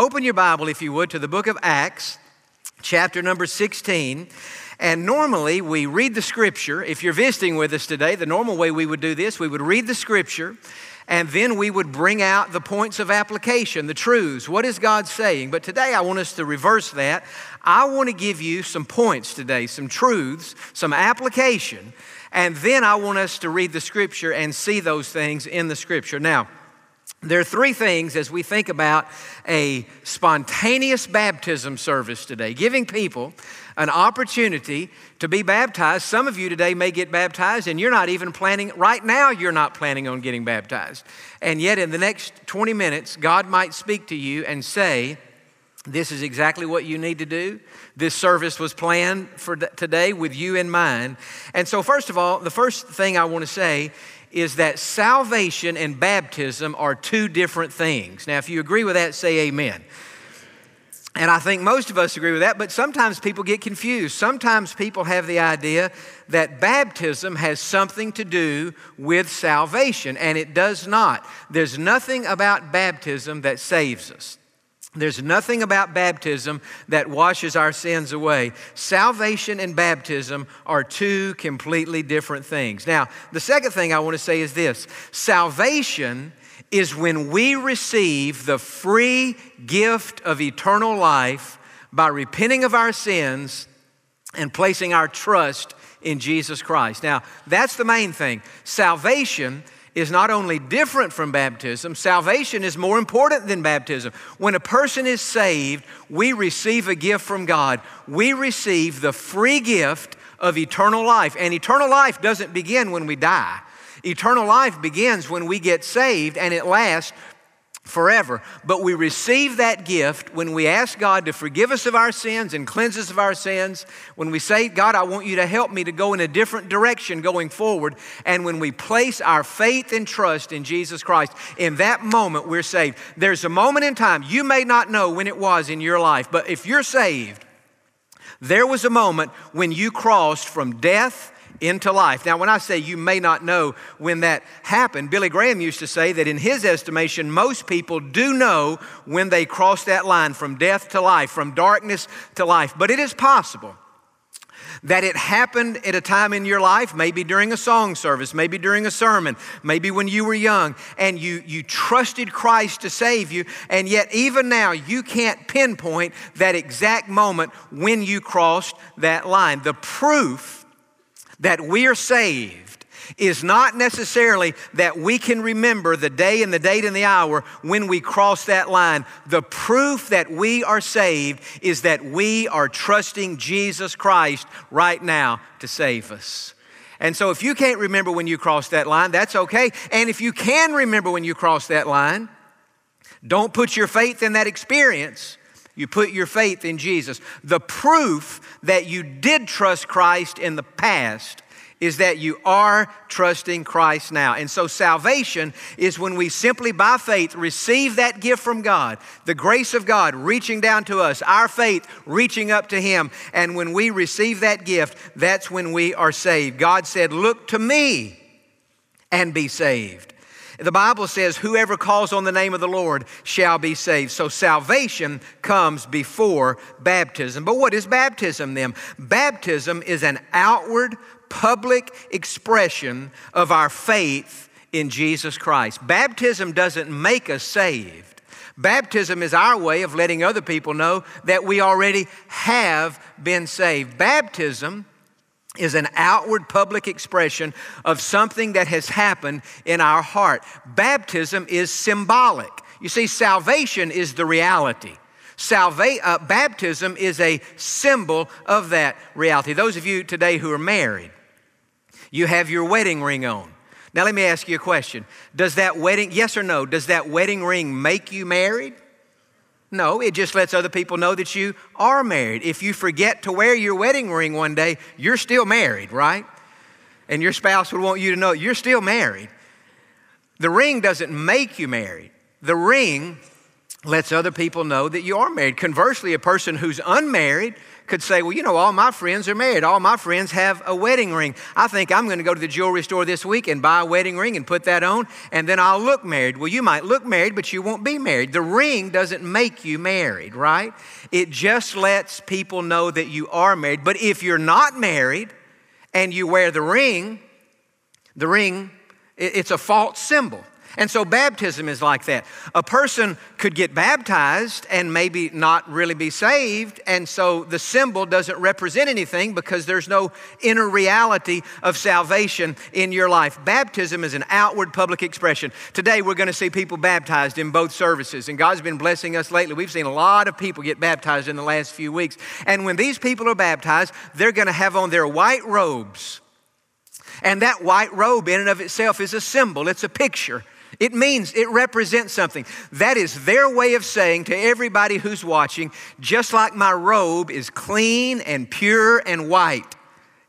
open your Bible, if you would, to the book of Acts, chapter number 16. And normally we read the scripture. If you're visiting with us today, the normal way we would do this, we would read the scripture and then we would bring out the points of application, the truths. What is God saying? But today I want us to reverse that. I want to give you some points today, some truths, some application, and then I want us to read the scripture and see those things in the scripture. Now, there are three things as we think about a spontaneous baptism service today, giving people an opportunity to be baptized. Some of you today may get baptized, and you're not even planning, right now, you're not planning on getting baptized. And yet, in the next 20 minutes, God might speak to you and say, This is exactly what you need to do. This service was planned for today with you in mind. And so, first of all, the first thing I want to say is that salvation and baptism are two different things. Now, if you agree with that, say amen. And I think most of us agree with that, but sometimes people get confused. Sometimes people have the idea that baptism has something to do with salvation, and it does not. There's nothing about baptism that saves us. There's nothing about baptism that washes our sins away. Salvation and baptism are two completely different things. Now, the second thing I want to say is this salvation is when we receive the free gift of eternal life by repenting of our sins and placing our trust in Jesus Christ. Now, that's the main thing. Salvation is not only different from baptism, salvation is more important than baptism. When a person is saved, we receive a gift from God. We receive the free gift of eternal life. And eternal life doesn't begin when we die. Eternal life begins when we get saved and it lasts forever. But we receive that gift when we ask God to forgive us of our sins and cleanse us of our sins. When we say, God, I want you to help me to go in a different direction going forward. And when we place our faith and trust in Jesus Christ, in that moment we're saved. There's a moment in time, you may not know when it was in your life, but if you're saved, there was a moment when you crossed from death into life. Now, when I say you may not know when that happened, Billy Graham used to say that in his estimation, most people do know when they cross that line from death to life, from darkness to life. But it is possible that it happened at a time in your life, maybe during a song service, maybe during a sermon, maybe when you were young, and you, you trusted Christ to save you, and yet even now you can't pinpoint that exact moment when you crossed that line. The proof that we are saved is not necessarily that we can remember the day and the date and the hour when we cross that line. The proof that we are saved is that we are trusting Jesus Christ right now to save us. And so if you can't remember when you crossed that line, that's okay. And if you can remember when you crossed that line, don't put your faith in that experience. You put your faith in Jesus. The proof that you did trust Christ in the past is that you are trusting Christ now. And so salvation is when we simply by faith receive that gift from God, the grace of God reaching down to us, our faith reaching up to Him. And when we receive that gift, that's when we are saved. God said, Look to me and be saved. The Bible says, Whoever calls on the name of the Lord shall be saved. So salvation comes before baptism. But what is baptism then? Baptism is an outward, public expression of our faith in Jesus Christ. Baptism doesn't make us saved. Baptism is our way of letting other people know that we already have been saved. Baptism is an outward public expression of something that has happened in our heart. Baptism is symbolic. You see, salvation is the reality. Salva- uh, baptism is a symbol of that reality. Those of you today who are married, you have your wedding ring on. Now, let me ask you a question. Does that wedding, yes or no, does that wedding ring make you married? No, it just lets other people know that you are married. If you forget to wear your wedding ring one day, you're still married, right? And your spouse would want you to know you're still married. The ring doesn't make you married. The ring lets other people know that you are married. Conversely, a person who's unmarried could say, Well, you know, all my friends are married. All my friends have a wedding ring. I think I'm going to go to the jewelry store this week and buy a wedding ring and put that on, and then I'll look married. Well, you might look married, but you won't be married. The ring doesn't make you married, right? It just lets people know that you are married. But if you're not married and you wear the ring, the ring, it's a false symbol. And so baptism is like that. A person could get baptized and maybe not really be saved, and so the symbol doesn't represent anything because there's no inner reality of salvation in your life. Baptism is an outward public expression. Today we're going to see people baptized in both services, and God's been blessing us lately. We've seen a lot of people get baptized in the last few weeks. And when these people are baptized, they're going to have on their white robes. And that white robe, in and of itself, is a symbol, it's a picture it means, it represents something. That is their way of saying to everybody who's watching, just like my robe is clean and pure and white,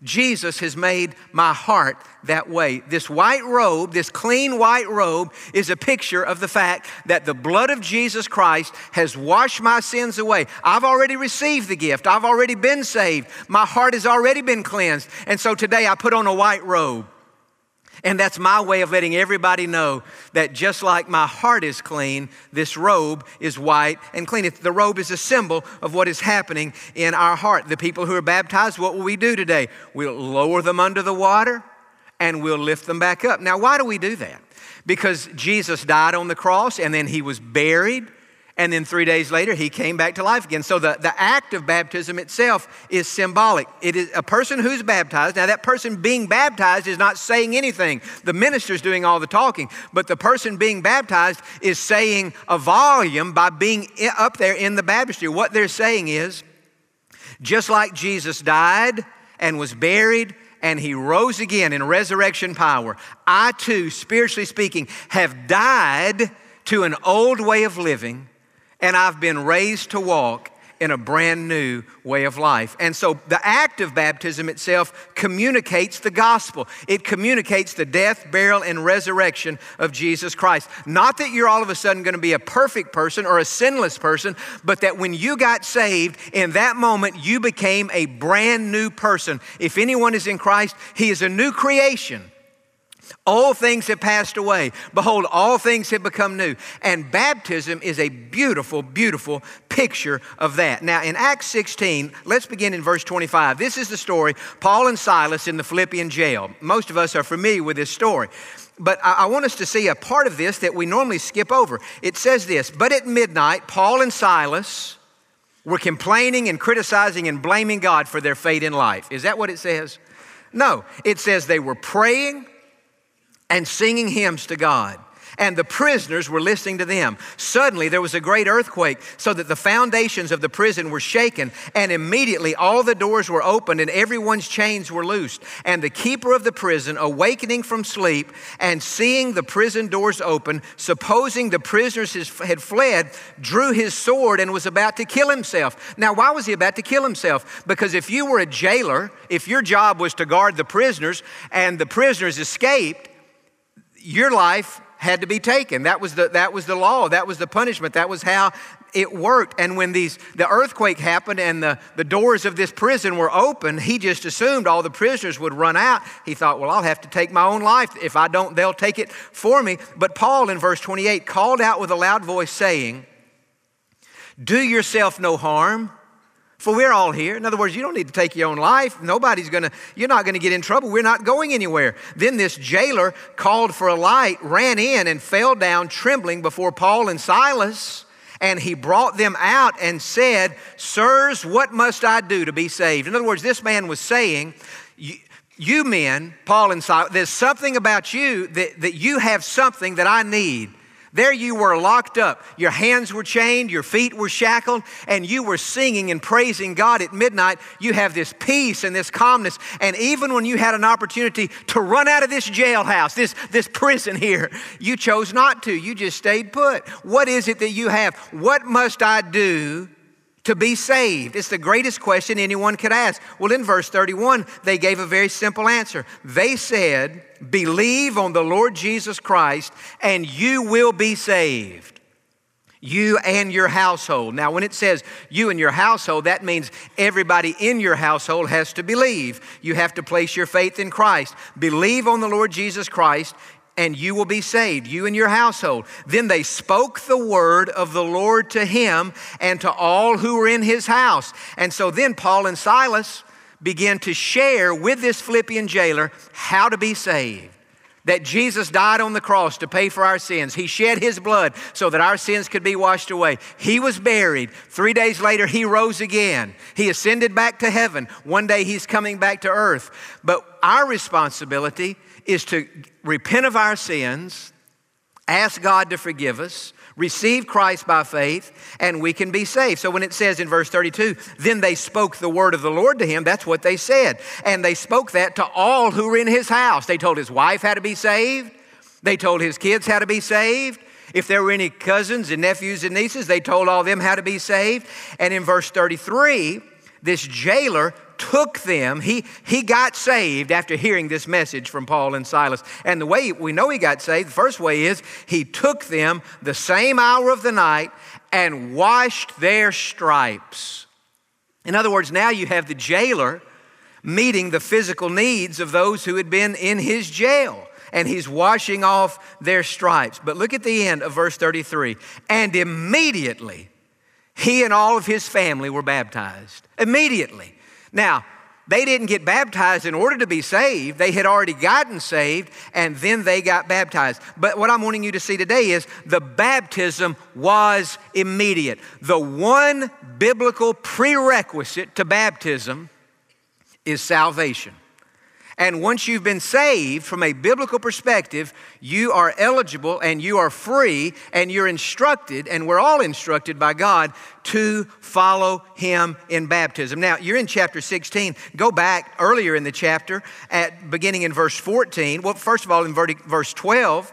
Jesus has made my heart that way. This white robe, this clean white robe, is a picture of the fact that the blood of Jesus Christ has washed my sins away. I've already received the gift, I've already been saved, my heart has already been cleansed. And so today I put on a white robe. And that's my way of letting everybody know that just like my heart is clean, this robe is white and clean. The robe is a symbol of what is happening in our heart. The people who are baptized, what will we do today? We'll lower them under the water and we'll lift them back up. Now, why do we do that? Because Jesus died on the cross and then he was buried and then three days later, he came back to life again. So the, the act of baptism itself is symbolic. It is a person who's baptized. Now, that person being baptized is not saying anything. The minister's doing all the talking. But the person being baptized is saying a volume by being up there in the baptistry. What they're saying is just like Jesus died and was buried and he rose again in resurrection power, I too, spiritually speaking, have died to an old way of living and I've been raised to walk in a brand new way of life. And so the act of baptism itself communicates the gospel. It communicates the death, burial, and resurrection of Jesus Christ. Not that you're all of a sudden going to be a perfect person or a sinless person, but that when you got saved, in that moment, you became a brand new person. If anyone is in Christ, he is a new creation. All things have passed away. Behold, all things have become new. And baptism is a beautiful, beautiful picture of that. Now, in Acts 16, let's begin in verse 25. This is the story Paul and Silas in the Philippian jail. Most of us are familiar with this story. But I want us to see a part of this that we normally skip over. It says this But at midnight, Paul and Silas were complaining and criticizing and blaming God for their fate in life. Is that what it says? No, it says they were praying and singing hymns to God. And the prisoners were listening to them. Suddenly there was a great earthquake, so that the foundations of the prison were shaken, and immediately all the doors were opened and everyone's chains were loosed. And the keeper of the prison, awakening from sleep and seeing the prison doors open, supposing the prisoners had fled, drew his sword and was about to kill himself. Now, why was he about to kill himself? Because if you were a jailer, if your job was to guard the prisoners and the prisoners escaped, your life had to be taken. That was the, that was the law. That was the punishment. That was how it worked. And when these, the earthquake happened and the, the doors of this prison were open, he just assumed all the prisoners would run out. He thought, well, I'll have to take my own life. If I don't, they'll take it for me. But Paul in verse 28 called out with a loud voice, saying, Do yourself no harm for we're all here. In other words, you don't need to take your own life. Nobody's gonna, you're not gonna get in trouble. We're not going anywhere. Then this jailer called for a light, ran in, and fell down trembling before Paul and Silas. And he brought them out and said, Sirs, what must I do to be saved? In other words, this man was saying, You men, Paul and Silas, there's something about you that, that you have something that I need. There you were locked up. Your hands were chained, your feet were shackled, and you were singing and praising God at midnight. You have this peace and this calmness. And even when you had an opportunity to run out of this jailhouse, this, this prison here, you chose not to. You just stayed put. What is it that you have? What must I do to be saved? It's the greatest question anyone could ask. Well, in verse 31, they gave a very simple answer. They said, Believe on the Lord Jesus Christ, and you will be saved. You and your household. Now, when it says you and your household, that means everybody in your household has to believe. You have to place your faith in Christ. Believe on the Lord Jesus Christ, and you will be saved, you and your household. Then they spoke the word of the Lord to him and to all who were in his house. And so then Paul and Silas began to share with this Philippian jailer how to be saved that Jesus died on the cross to pay for our sins. He shed his blood so that our sins could be washed away. He was buried. Three days later, he rose again. He ascended back to heaven. One day, he's coming back to earth. But our responsibility is to repent of our sins, ask God to forgive us, receive Christ by faith, and we can be saved. So when it says in verse 32, then they spoke the word of the Lord to him, that's what they said. And they spoke that to all who were in his house. They told his wife how to be saved, they told his kids how to be saved. If there were any cousins and nephews and nieces, they told all them how to be saved. And in verse 33, this jailer took them. He, he got saved after hearing this message from Paul and Silas. And the way we know he got saved, the first way is he took them the same hour of the night and washed their stripes. In other words, now you have the jailer meeting the physical needs of those who had been in his jail. And he's washing off their stripes. But look at the end of verse 33. And immediately he and all of his family were baptized. Immediately. Now, they didn't get baptized in order to be saved. They had already gotten saved and then they got baptized. But what I'm wanting you to see today is the baptism was immediate. The one biblical prerequisite to baptism is salvation. And once you've been saved from a biblical perspective, you are eligible and you are free and you're instructed, and we're all instructed by God to follow Him in baptism. Now, you're in chapter 16. Go back earlier in the chapter, at beginning in verse 14. Well, first of all, in verse 12,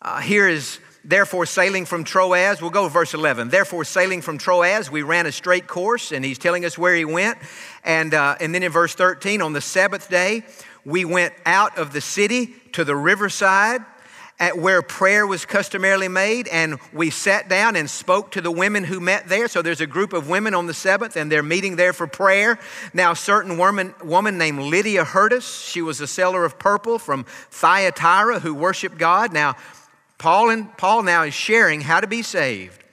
uh, here is Therefore, sailing from Troas, we'll go verse 11. Therefore, sailing from Troas, we ran a straight course, and he's telling us where he went. And, uh, and then in verse 13, on the Sabbath day, we went out of the city to the riverside at where prayer was customarily made, and we sat down and spoke to the women who met there. So there's a group of women on the Sabbath, and they're meeting there for prayer. Now, a certain woman, woman named Lydia heard us. She was a seller of purple from Thyatira who worshiped God. Now, Paul and Paul now is sharing how to be saved.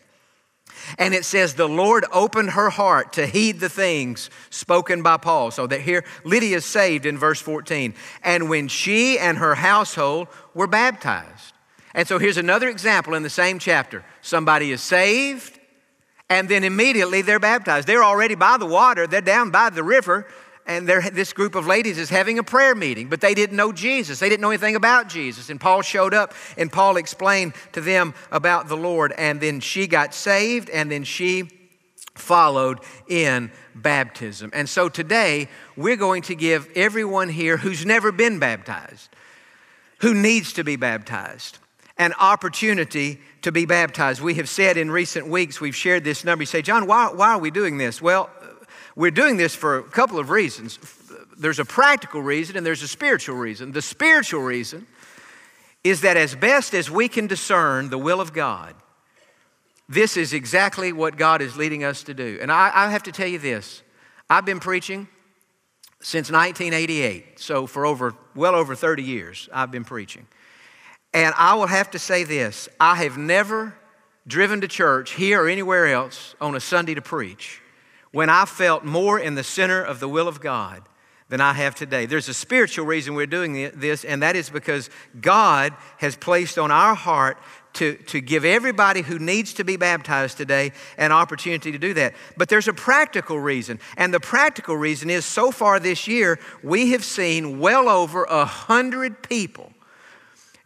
And it says, the Lord opened her heart to heed the things spoken by Paul. So that here, Lydia is saved in verse 14. And when she and her household were baptized. And so here's another example in the same chapter. Somebody is saved, and then immediately they're baptized. They're already by the water, they're down by the river, and this group of ladies is having a prayer meeting, but they didn't know Jesus. They didn't know anything about Jesus. And Paul showed up and Paul explained to them about the Lord. And then she got saved and then she followed in baptism. And so today we're going to give everyone here who's never been baptized, who needs to be baptized, an opportunity to be baptized. We have said in recent weeks, we've shared this number. You say, Jon, why, why are we doing this? Well, we're doing this for a couple of reasons. There's a practical reason and there's a spiritual reason. The spiritual reason is that as best as we can discern the will of God, this is exactly what God is leading us to do. And I, I have to tell you this I've been preaching since 1988. So for over, well over 30 years, I've been preaching. And I will have to say this I have never driven to church here or anywhere else on a Sunday to preach when I felt more in the center of the will of God than I have today. There's a spiritual reason we're doing this, and that is because God has placed on our heart to, to give everybody who needs to be baptized today an opportunity to do that. But there's a practical reason, and the practical reason is so far this year, we have seen well over a hundred people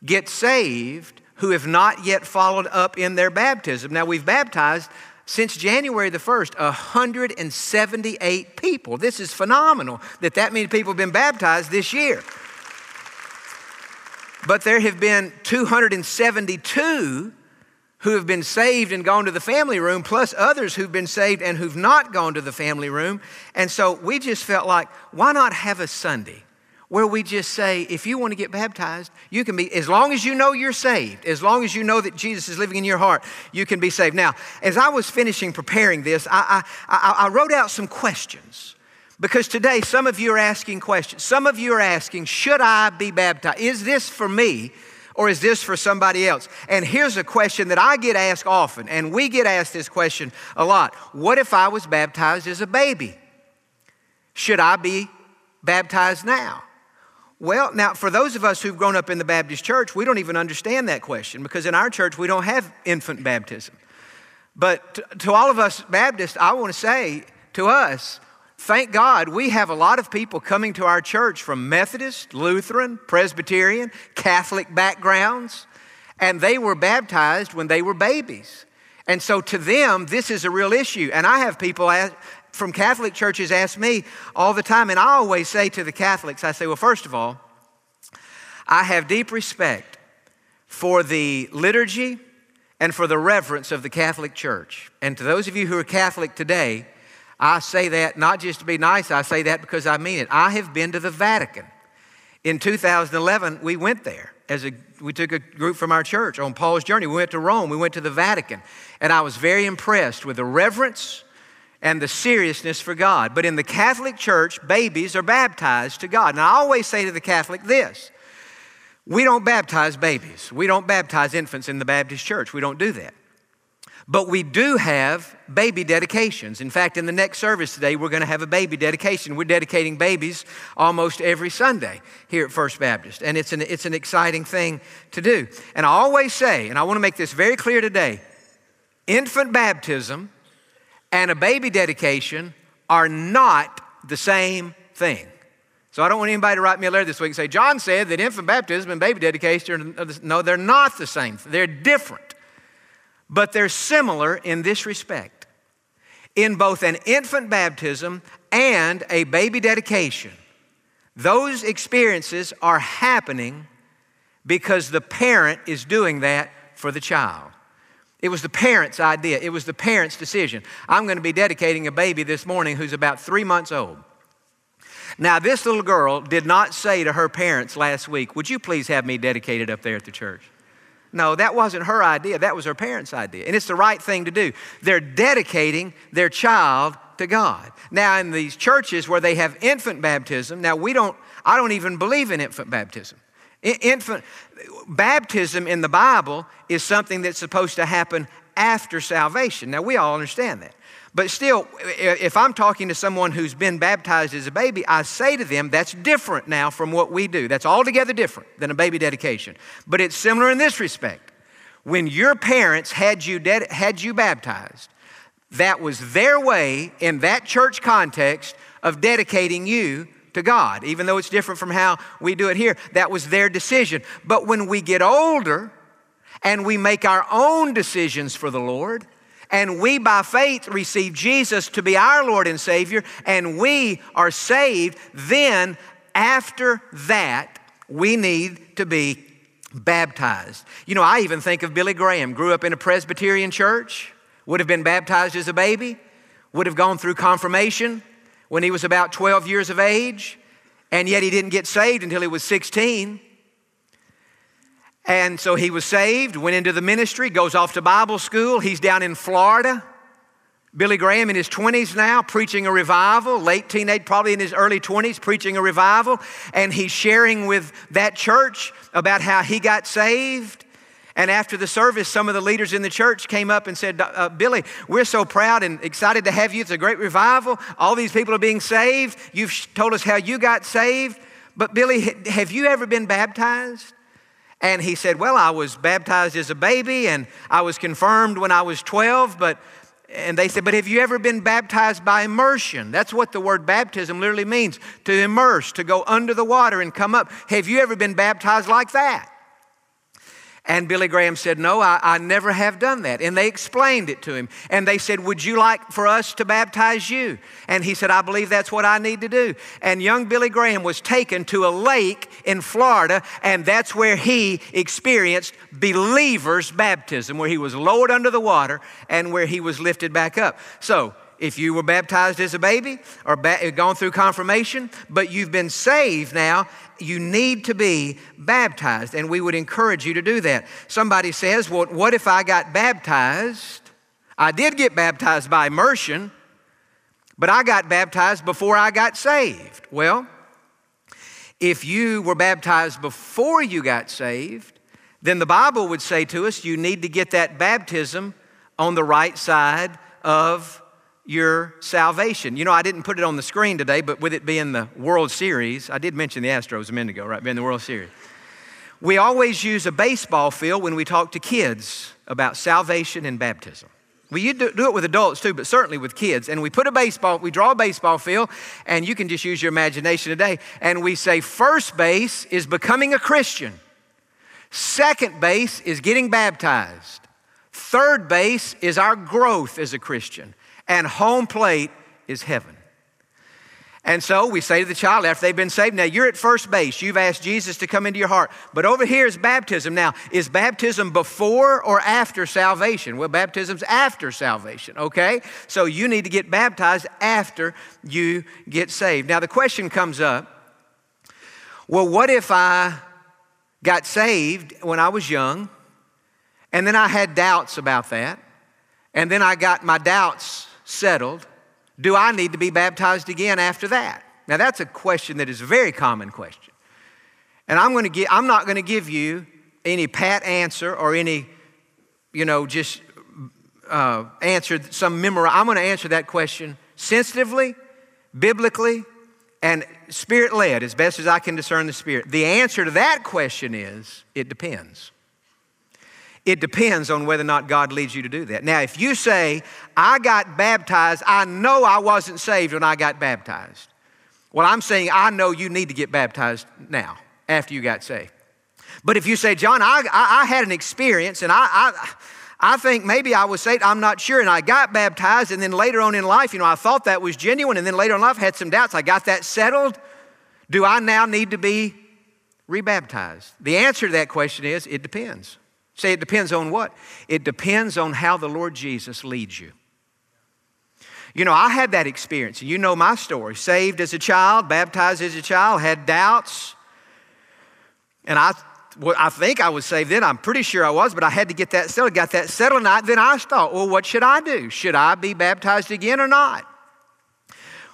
get saved who have not yet followed up in their baptism. Now, we've baptized since January the 1st, 178 people. This is phenomenal that that many people have been baptized this year. But there have been 272 who have been saved and gone to the family room, plus others who've been saved and who've not gone to the family room. And so we just felt like, why not have a Sunday where we just say, if you want to get baptized, you can be, as long as you know you're saved, as long as you know that Jesus is living in your heart, you can be saved. Now, as I was finishing preparing this, I, I, I, wrote out some questions. Because today, some of you are asking questions. Some of you are asking, should I be baptized? Is this for me or is this for somebody else? And here's a question that I get asked often, and we get asked this question a lot What if I was baptized as a baby? Should I be baptized now? Well, now, for those of us who've grown up in the Baptist church, we don't even understand that question because in our church we don't have infant baptism. But to, to all of us Baptists, I want to say to us, thank God we have a lot of people coming to our church from Methodist, Lutheran, Presbyterian, Catholic backgrounds, and they were baptized when they were babies. And so to them, this is a real issue. And I have people ask, from Catholic churches ask me all the time, and I always say to the Catholics, I say, well, first of all, I have deep respect for the liturgy and for the reverence of the Catholic Church. And to those of you who are Catholic today, I say that not just to be nice, I say that because I mean it. I have been to the Vatican. In 2011, we went there as a we took a group from our church on Paul's journey. We went to Rome, we went to the Vatican, and I was very impressed with the reverence and the seriousness for God. But in the Catholic Church, babies are baptized to God. And I always say to the Catholic this we don't baptize babies, we don't baptize infants in the Baptist church. We don't do that. But we do have baby dedications. In fact, in the next service today, we're going to have a baby dedication. We're dedicating babies almost every Sunday here at First Baptist. And it's an, it's an exciting thing to do. And I always say, and I want to make this very clear today infant baptism and a baby dedication are not the same thing. So I don't want anybody to write me a letter this week and say, Jon said that infant baptism and baby dedication are, no, they're not the same. They're different. But they're similar in this respect. In both an infant baptism and a baby dedication, those experiences are happening because the parent is doing that for the child. It was the parent's idea, it was the parent's decision. I'm going to be dedicating a baby this morning who's about three months old. Now, this little girl did not say to her parents last week, Would you please have me dedicated up there at the church? No, that wasn't her idea. That was her parents' idea. And it's the right thing to do. They're dedicating their child to God. Now, in these churches where they have infant baptism, now we don't, I don't even believe in infant baptism. Infant baptism in the Bible is something that's supposed to happen after salvation. Now, we all understand that. But still, if I'm talking to someone who's been baptized as a baby, I say to them, that's different now from what we do. That's altogether different than a baby dedication. But it's similar in this respect. When your parents had you, ded- had you baptized, that was their way in that church context of dedicating you to God, even though it's different from how we do it here. That was their decision. But when we get older and we make our own decisions for the Lord, and we by faith receive Jesus to be our Lord and Savior, and we are saved, then after that, we need to be baptized. You know, I even think of Billy Graham, grew up in a Presbyterian church, would have been baptized as a baby, would have gone through confirmation, when he was about 12 years of age, and yet he didn't get saved until he was 16. And so he was saved, went into the ministry, goes off to Bible school. He's down in Florida. Billy Graham in his 20s now, preaching a revival, late teenage, probably in his early 20s, preaching a revival. And he's sharing with that church about how he got saved and after the service, some of the leaders in the church came up and said, uh, Billy, we're so proud and excited to have you. It's a great revival. All these people are being saved. You've told us how you got saved. But, Billy, have you ever been baptized? And he said, Well, I was baptized as a baby and I was confirmed when I was 12. But, and they said, But have you ever been baptized by immersion? That's what the word baptism literally means to immerse, to go under the water and come up. Have you ever been baptized like that? And Billy Graham said, No, I, I, never have done that. And they explained it to him. And they said, Would you like for us to baptize you? And he said, I believe that's what I need to do. And young Billy Graham was taken to a lake in Florida, and that's where he experienced believer's baptism, where he was lowered under the water and where he was lifted back up. So, if you were baptized as a baby or ba- gone through confirmation, but you've been saved now, you need to be baptized. And we would encourage you to do that. Somebody says, Well, what if I got baptized? I did get baptized by immersion, but I got baptized before I got saved. Well, if you were baptized before you got saved, then the Bible would say to us you need to get that baptism on the right side of your salvation. You know, I didn't put it on the screen today, but with it being the World Series, I did mention the Astros a minute ago, right? Being the World Series. We always use a baseball field when we talk to kids about salvation and baptism. We do it with adults too, but certainly with kids. And we put a baseball, we draw a baseball field, and you can just use your imagination today. And we say first base is becoming a Christian, second base is getting baptized, third base is our growth as a Christian, and home plate is heaven. And so we say to the child after they've been saved, now you're at first base. You've asked Jesus to come into your heart. But over here is baptism. Now, is baptism before or after salvation? Well, baptism's after salvation, okay? So you need to get baptized after you get saved. Now, the question comes up well, what if I got saved when I was young, and then I had doubts about that, and then I got my doubts settled? Do I need to be baptized again after that? Now, that's a question that is a very common question. And I'm, going to give, I'm not going to give you any pat answer or any, you know, just uh, answer some memory. I'm going to answer that question sensitively, biblically, and spirit led as best as I can discern the spirit. The answer to that question is it depends. It depends on whether or not God leads you to do that. Now, if you say, I got baptized, I know I wasn't saved when I got baptized. Well, I'm saying I know you need to get baptized now, after you got saved. But if you say, Jon, I, I, I had an experience and I, I, I think maybe I was saved, I'm not sure, and I got baptized, and then later on in life, you know, I thought that was genuine, and then later in life, I had some doubts. I got that settled. Do I now need to be rebaptized? The answer to that question is it depends. Say it depends on what? It depends on how the Lord Jesus leads you. You know, I had that experience, and you know my story. Saved as a child, baptized as a child, had doubts. And I, well, I think I was saved then. I'm pretty sure I was, but I had to get that settled. Got that settled, and I, then I thought, well, what should I do? Should I be baptized again or not?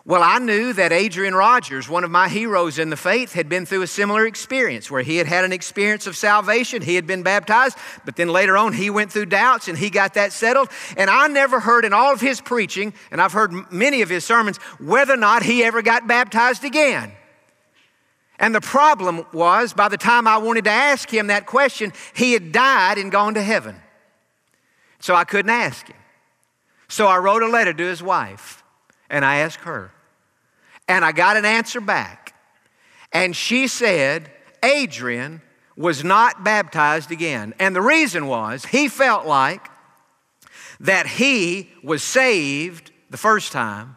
Well, I knew that Adrian Rogers, one of my heroes in the faith, had been through a similar experience where he had had an experience of salvation. He had been baptized, but then later on he went through doubts and he got that settled. And I never heard in all of his preaching, and I've heard many of his sermons, whether or not he ever got baptized again. And the problem was, by the time I wanted to ask him that question, he had died and gone to heaven. So I couldn't ask him. So I wrote a letter to his wife and I asked her. And I got an answer back. And she said, Adrian was not baptized again. And the reason was he felt like that he was saved the first time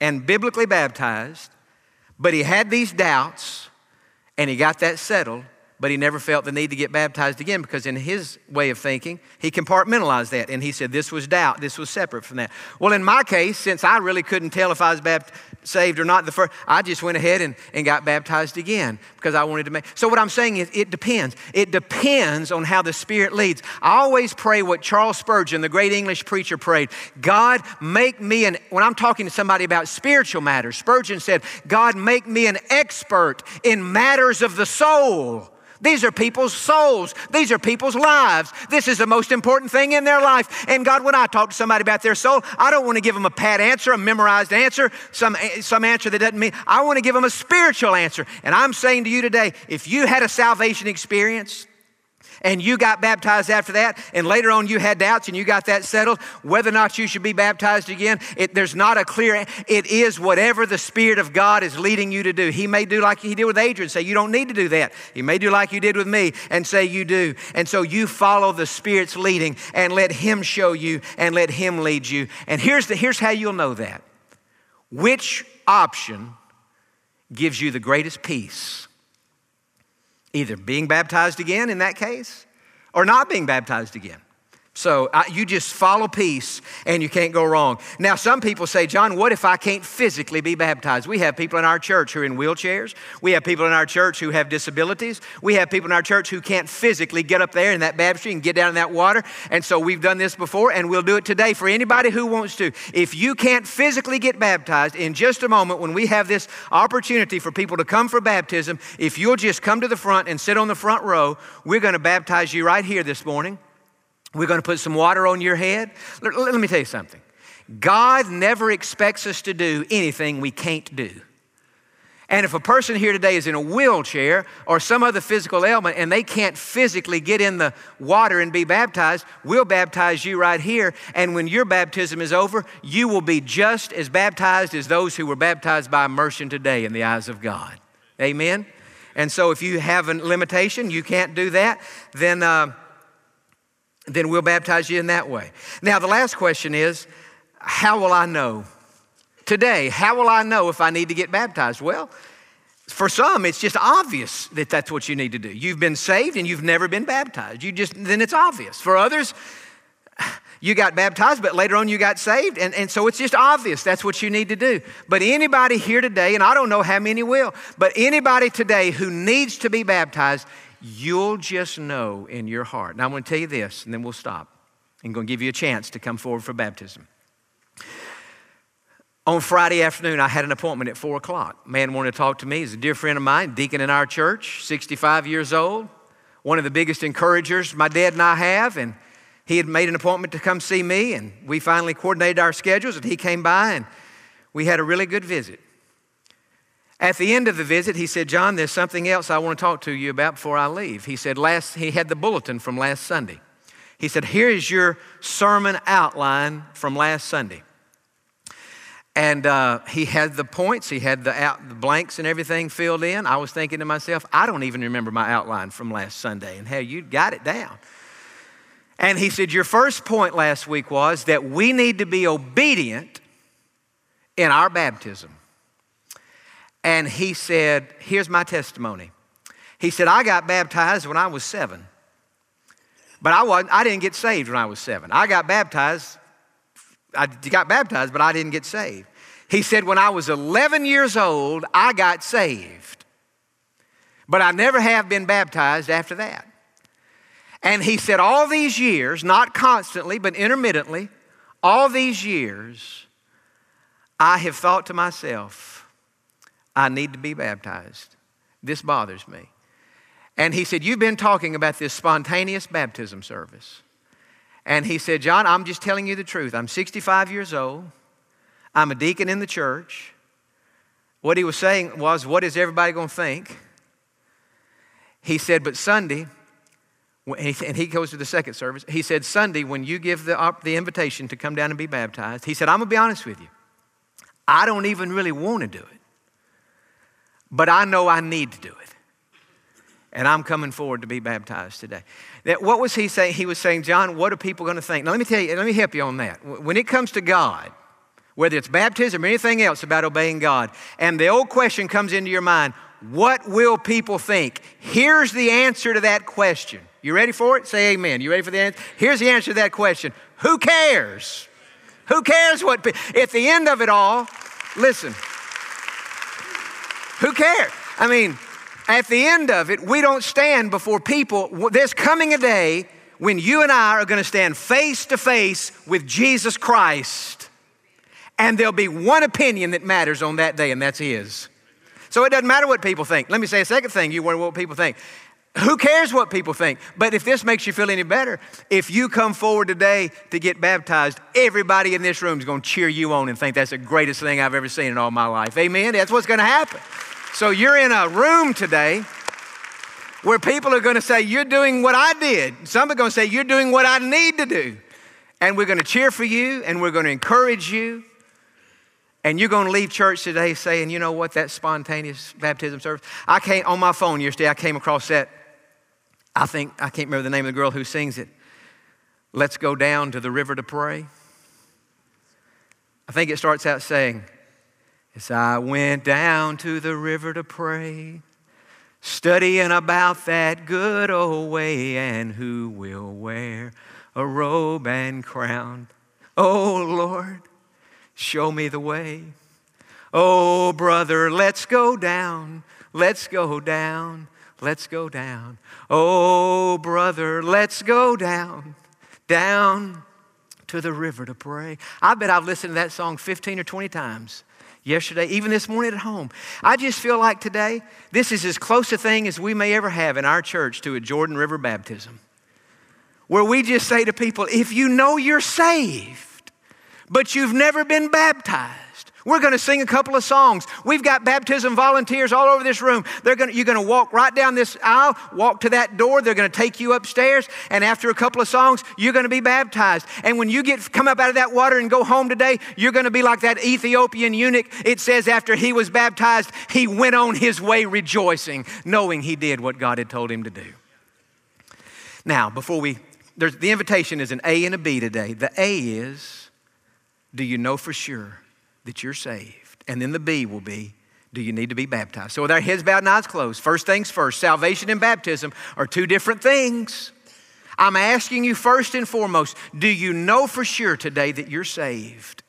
and biblically baptized, but he had these doubts and he got that settled but he never felt the need to get baptized again because, in his way of thinking, he compartmentalized that. And he said, This was doubt, this was separate from that. Well, in my case, since I really couldn't tell if I was baptized, saved or not the first, I just went ahead and, and got baptized again because I wanted to make. So, what I'm saying is, it depends. It depends on how the Spirit leads. I always pray what Charles Spurgeon, the great English preacher, prayed God, make me an, when I'm talking to somebody about spiritual matters, Spurgeon said, God, make me an expert in matters of the soul. These are people's souls. These are people's lives. This is the most important thing in their life. And God, when I talk to somebody about their soul, I don't want to give them a pat answer, a memorized answer, some, eh, some answer that doesn't mean. I want to give them a spiritual answer. And I'm saying to you today, if you had a salvation experience, and you got baptized after that, and later on you had doubts and you got that settled, whether or not you should be baptized again, it, there's not a clear, it is whatever the Spirit of God is leading you to do. He may do like he did with Adrian, say, You don't need to do that. He may do like you did with me and say, You do. And so you follow the Spirit's leading and let Him show you and let Him lead you. And here's, the, here's how you'll know that. Which option gives you the greatest peace? Either being baptized again in that case or not being baptized again. So uh, you just follow peace and you can't go wrong. Now, some people say, Jon, what if I can't physically be baptized? We have people in our church who are in wheelchairs. We have people in our church who have disabilities. We have people in our church who can't physically get up there in that baptistry and get down in that water. And so we've done this before and we'll do it today for anybody who wants to. If you can't physically get baptized, in just a moment when we have this opportunity for people to come for baptism, if you'll just come to the front and sit on the front row, we're going to baptize you right here this morning. We're going to put some water on your head. Let, let, me tell you something. God never expects us to do anything we can't do. And if a person here today is in a wheelchair or some other physical ailment and they can't physically get in the water and be baptized, we'll baptize you right here. And when your baptism is over, you will be just as baptized as those who were baptized by immersion today in the eyes of God. Amen? And so if you have a limitation, you can't do that, then. Uh, then we'll baptize you in that way. Now, the last question is how will I know? Today, how will I know if I need to get baptized? Well, for some, it's just obvious that that's what you need to do. You've been saved and you've never been baptized. You just, then it's obvious. For others, you got baptized, but later on you got saved. And, and so it's just obvious that's what you need to do. But anybody here today, and I don't know how many will, but anybody today who needs to be baptized, you'll just know in your heart. Now, I'm going to tell you this, and then we'll stop. I'm going to give you a chance to come forward for baptism. On Friday afternoon, I had an appointment at 4 o'clock. Man wanted to talk to me. He's a dear friend of mine, deacon in our church, 65 years old, one of the biggest encouragers my dad and I have. And he had made an appointment to come see me, and we finally coordinated our schedules, and he came by, and we had a really good visit. At the end of the visit, he said, Jon, there's something else I want to talk to you about before I leave. He said, last, he had the bulletin from last Sunday. He said, Here is your sermon outline from last Sunday. And uh, he had the points, he had the, out, the blanks and everything filled in. I was thinking to myself, I don't even remember my outline from last Sunday. And hey, you got it down. And he said, Your first point last week was that we need to be obedient in our baptism. And he said, Here's my testimony. He said, I got baptized when I was seven. But I, wasn't, I didn't get saved when I was seven. I got baptized, I got baptized, but I didn't get saved. He said, when I was 11 years old, I got saved. But I never have been baptized after that. And he said, all these years, not constantly, but intermittently, all these years, I have thought to myself, I need to be baptized. This bothers me. And he said, You've been talking about this spontaneous baptism service. And he said, Jon, I'm just telling you the truth. I'm 65 years old. I'm a deacon in the church. What he was saying was, What is everybody going to think? He said, But Sunday, and he goes to the second service, he said, Sunday, when you give the, the invitation to come down and be baptized, he said, I'm going to be honest with you. I don't even really want to do it but I know I need to do it. And I'm coming forward to be baptized today. That, what was he saying? He was saying, Jon, what are people going to think? Now, let me tell you, let me help you on that. When it comes to God, whether it's baptism or anything else about obeying God, and the old question comes into your mind, what will people think? Here's the answer to that question. You ready for it? Say amen. You ready for the answer? Here's the answer to that question. Who cares? Who cares what? At the end of it all, listen. Who cares? I mean, at the end of it, we don't stand before people. There's coming a day when you and I are going to stand face to face with Jesus Christ. And there'll be one opinion that matters on that day, and that's His. So it doesn't matter what people think. Let me say a second thing you wonder what people think. Who cares what people think? But if this makes you feel any better, if you come forward today to get baptized, everybody in this room is going to cheer you on and think that's the greatest thing I've ever seen in all my life. Amen? That's what's going to happen. So you're in a room today where people are going to say, You're doing what I did. Some are going to say, You're doing what I need to do. And we're going to cheer for you and we're going to encourage you. And you're going to leave church today saying, You know what, that spontaneous baptism service. I came on my phone yesterday, I came across that. I think, I can't remember the name of the girl who sings it. Let's go down to the river to pray. I think it starts out saying, as I went down to the river to pray, studying about that good old way and who will wear a robe and crown. Oh Lord, show me the way. Oh brother, let's go down, let's go down, let's go down. Oh brother, let's go down, down to the river to pray. I bet I've listened to that song 15 or 20 times yesterday, even this morning at home. I just feel like today, this is as close a thing as we may ever have in our church to a Jordan River baptism, where we just say to people, if you know you're saved, but you've never been baptized, we're going to sing a couple of songs. We've got baptism volunteers all over this room. They're going to, you're going to walk right down this aisle, walk to that door. They're going to take you upstairs, and after a couple of songs, you're going to be baptized. And when you get come up out of that water and go home today, you're going to be like that Ethiopian eunuch. It says after he was baptized, he went on his way rejoicing, knowing he did what God had told him to do. Now, before we, there's, the invitation is an A and a B today. The A is, do you know for sure? That you're saved. And then the B will be, do you need to be baptized? So with our heads bowed and eyes closed, first things first, salvation and baptism are two different things. I'm asking you first and foremost, do you know for sure today that you're saved?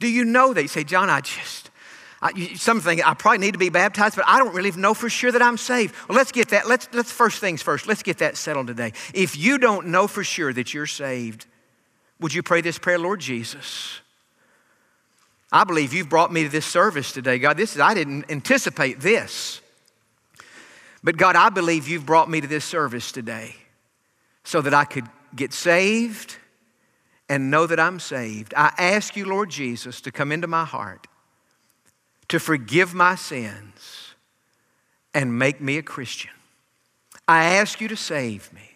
Do you know that? You say, Jon, I just, I, something I probably need to be baptized, but I don't really know for sure that I'm saved. Well, let's get that. Let's, let's first things first. Let's get that settled today. If you don't know for sure that you're saved, would you pray this prayer, Lord Jesus? I believe you've brought me to this service today. God, this is, I didn't anticipate this. But God, I believe you've brought me to this service today so that I could get saved and know that I'm saved. I ask you, Lord Jesus, to come into my heart, to forgive my sins, and make me a Christian. I ask you to save me.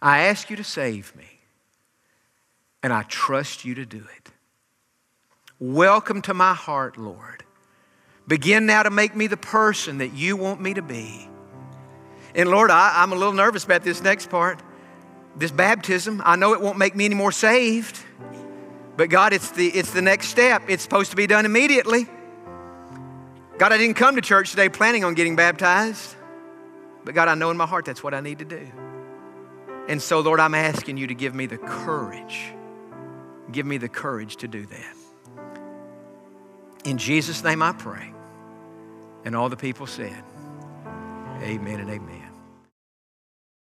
I ask you to save me. And I trust you to do it. Welcome to my heart, Lord. Begin now to make me the person that you want me to be. And Lord, I, am a little nervous about this next part. This baptism, I know it won't make me any more saved, but God, it's the, it's the next step. It's supposed to be done immediately. God, I didn't come to church today planning on getting baptized, but God, I know in my heart that's what I need to do. And so, Lord, I'm asking you to give me the courage. Give me the courage to do that. In Jesus' name I pray. And all the people said, Amen and amen.